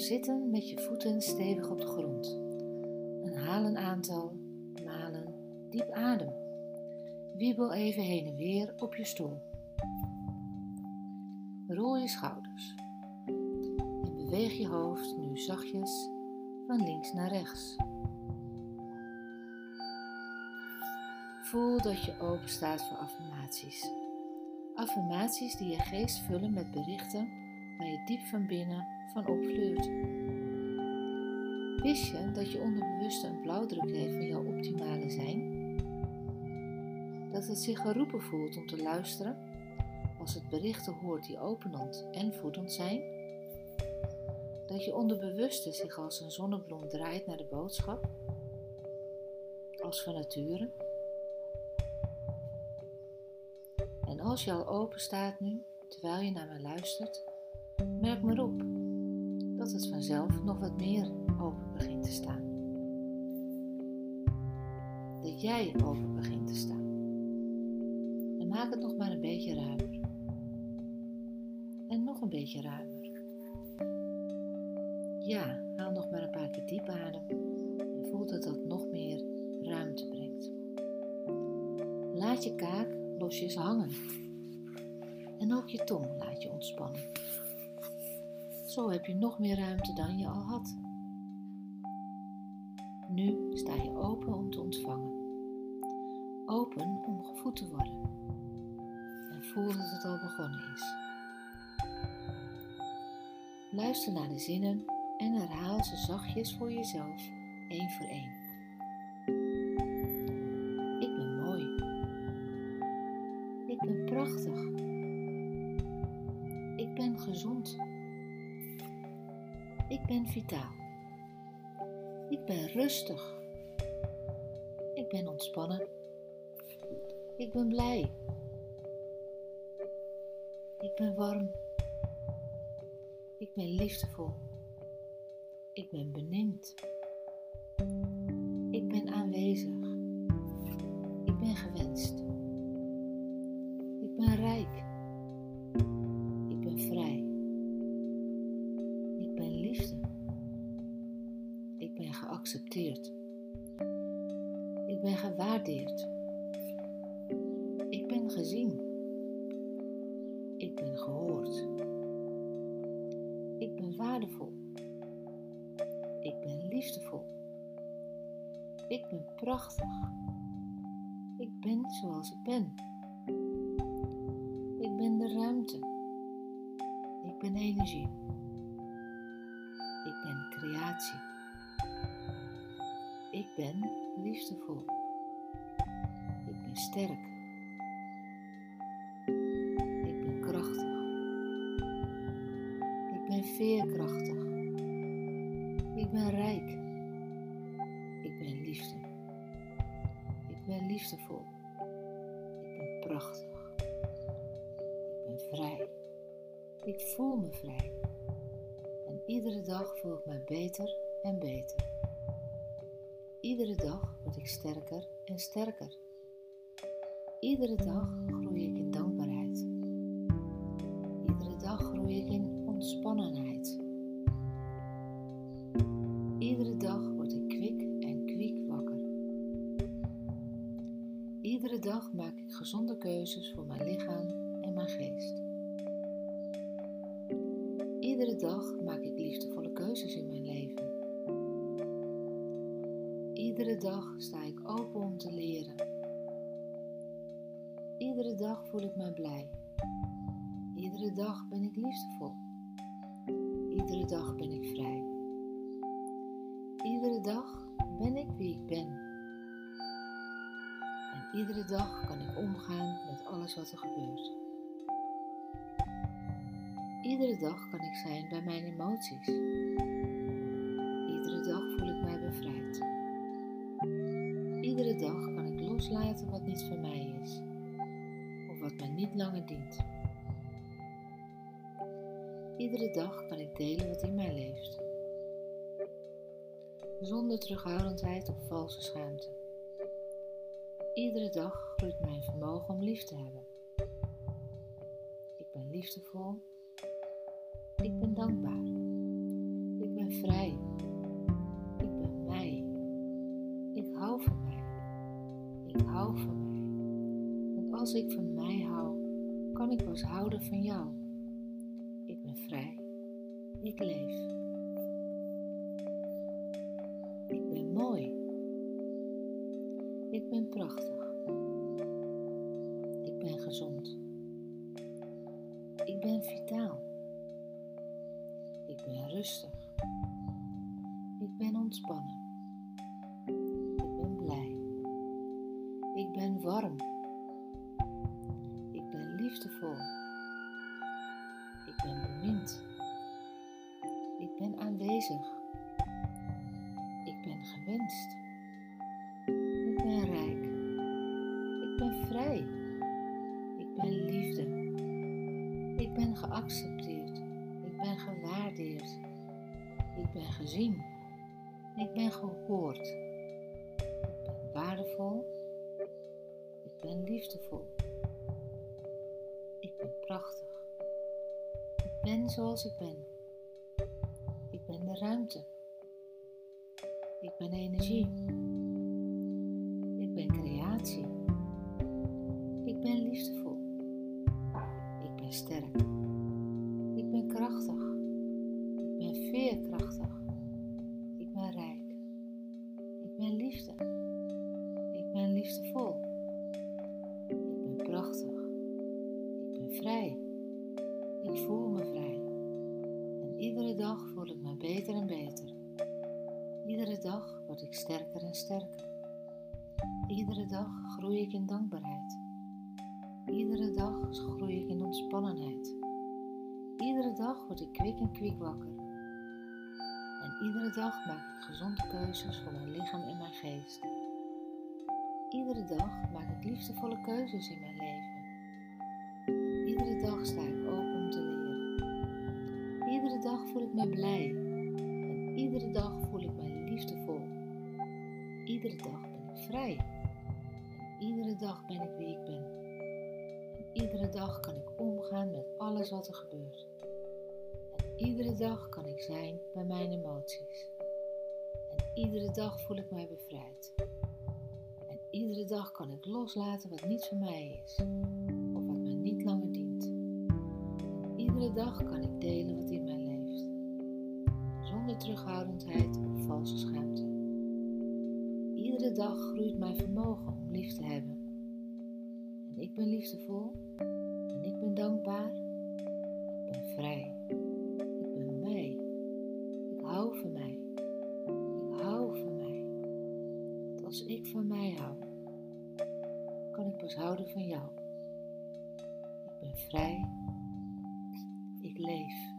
zitten met je voeten stevig op de grond. En haal een aantal malen diep adem. Wiebel even heen en weer op je stoel. Rol je schouders. En beweeg je hoofd nu zachtjes van links naar rechts. Voel dat je open staat voor affirmaties. Affirmaties die je geest vullen met berichten waar je diep van binnen van opvleurt. Wist je dat je onderbewuste een blauwdruk heeft van jouw optimale zijn? Dat het zich geroepen voelt om te luisteren als het berichten hoort die openend en voedend zijn? Dat je onderbewuste zich als een zonnebloem draait naar de boodschap? Als van nature? En als je al open staat nu, terwijl je naar me luistert, merk maar op dat het vanzelf nog wat meer open begint te staan. Dat jij open begint te staan. En maak het nog maar een beetje ruimer. En nog een beetje ruimer. Ja, haal nog maar een paar keer diep adem en voel dat dat nog meer ruimte brengt. Laat je kaak losjes hangen. En ook je tong laat je ontspannen. Zo heb je nog meer ruimte dan je al had. Nu sta je open om te ontvangen. Open om gevoed te worden. En voel dat het al begonnen is. Luister naar de zinnen en herhaal ze zachtjes voor jezelf, één voor één. Ik ben mooi. Ik ben prachtig. Ik ben gezond. Ik ben vitaal. Ik ben rustig. Ik ben ontspannen. Ik ben blij. Ik ben warm. Ik ben liefdevol. Ik ben benieuwd. Ik ben aanwezig. Geaccepteerd. Ik ben gewaardeerd. Ik ben gezien. Ik ben gehoord. Ik ben waardevol. Ik ben liefdevol. Ik ben prachtig. Ik ben zoals ik ben. Ik ben de ruimte. Ik ben energie. Ik ben creatie. Ik ben liefdevol. Ik ben sterk. Ik ben krachtig. Ik ben veerkrachtig. Ik ben rijk. Ik ben liefde. Ik ben liefdevol. Ik ben prachtig. Ik ben vrij. Ik voel me vrij. En iedere dag voel ik me beter en beter. Iedere dag word ik sterker en sterker. Iedere dag groei ik in dankbaarheid. Iedere dag groei ik in ontspannenheid. Iedere dag word ik kwik en kwiek wakker. Iedere dag maak ik gezonde keuzes voor mijn lichaam en mijn geest. Iedere dag maak ik liefdevolle keuzes in mijn leven. Iedere dag sta ik open om te leren. Iedere dag voel ik mij blij. Iedere dag ben ik liefdevol. Iedere dag ben ik vrij. Iedere dag ben ik wie ik ben. En iedere dag kan ik omgaan met alles wat er gebeurt. Iedere dag kan ik zijn bij mijn emoties. Iedere dag voel ik mij bevrijd. Iedere dag kan ik loslaten wat niet voor mij is, of wat mij niet langer dient. Iedere dag kan ik delen wat in mij leeft, zonder terughoudendheid of valse schaamte. Iedere dag groeit mijn vermogen om lief te hebben. Ik ben liefdevol. Ik ben dankbaar. Als ik van mij hou, kan ik pas houden van jou. Ik ben vrij. Ik leef. Ik ben mooi. Ik ben prachtig. Ik ben gezond. Ik ben vitaal. Ik ben rustig. Ik ben ontspannen. Ik ben gewenst. Ik ben rijk. Ik ben vrij. Ik ben liefde. Ik ben geaccepteerd. Ik ben gewaardeerd. Ik ben gezien. Ik ben gehoord. Ik ben waardevol. Ik ben liefdevol. Ik ben prachtig. Ik ben zoals ik ben. Ik ben de ruimte. Ik ben energie. Sterker en sterker. Iedere dag groei ik in dankbaarheid. Iedere dag groei ik in ontspannenheid. Iedere dag word ik kwik en kwik wakker. En iedere dag maak ik gezonde keuzes voor mijn lichaam en mijn geest. Iedere dag maak ik liefdevolle keuzes in mijn leven. En iedere dag sta ik open om te leren. Iedere dag voel ik me blij. Iedere dag ben ik vrij. Iedere dag ben ik wie ik ben. En iedere dag kan ik omgaan met alles wat er gebeurt. En iedere dag kan ik zijn bij mijn emoties. En iedere dag voel ik mij bevrijd. En iedere dag kan ik loslaten wat niet voor mij is. Of wat mij niet langer dient. En iedere dag kan ik delen wat in mij leeft. Zonder terughoudendheid of valse schaamte. Iedere dag groeit mijn vermogen om lief te hebben. En ik ben liefdevol. En ik ben dankbaar. Ik ben vrij. Ik ben mij. Ik hou van mij. Ik hou van mij. Als ik van mij hou, kan ik pas houden van jou. Ik ben vrij. Ik leef.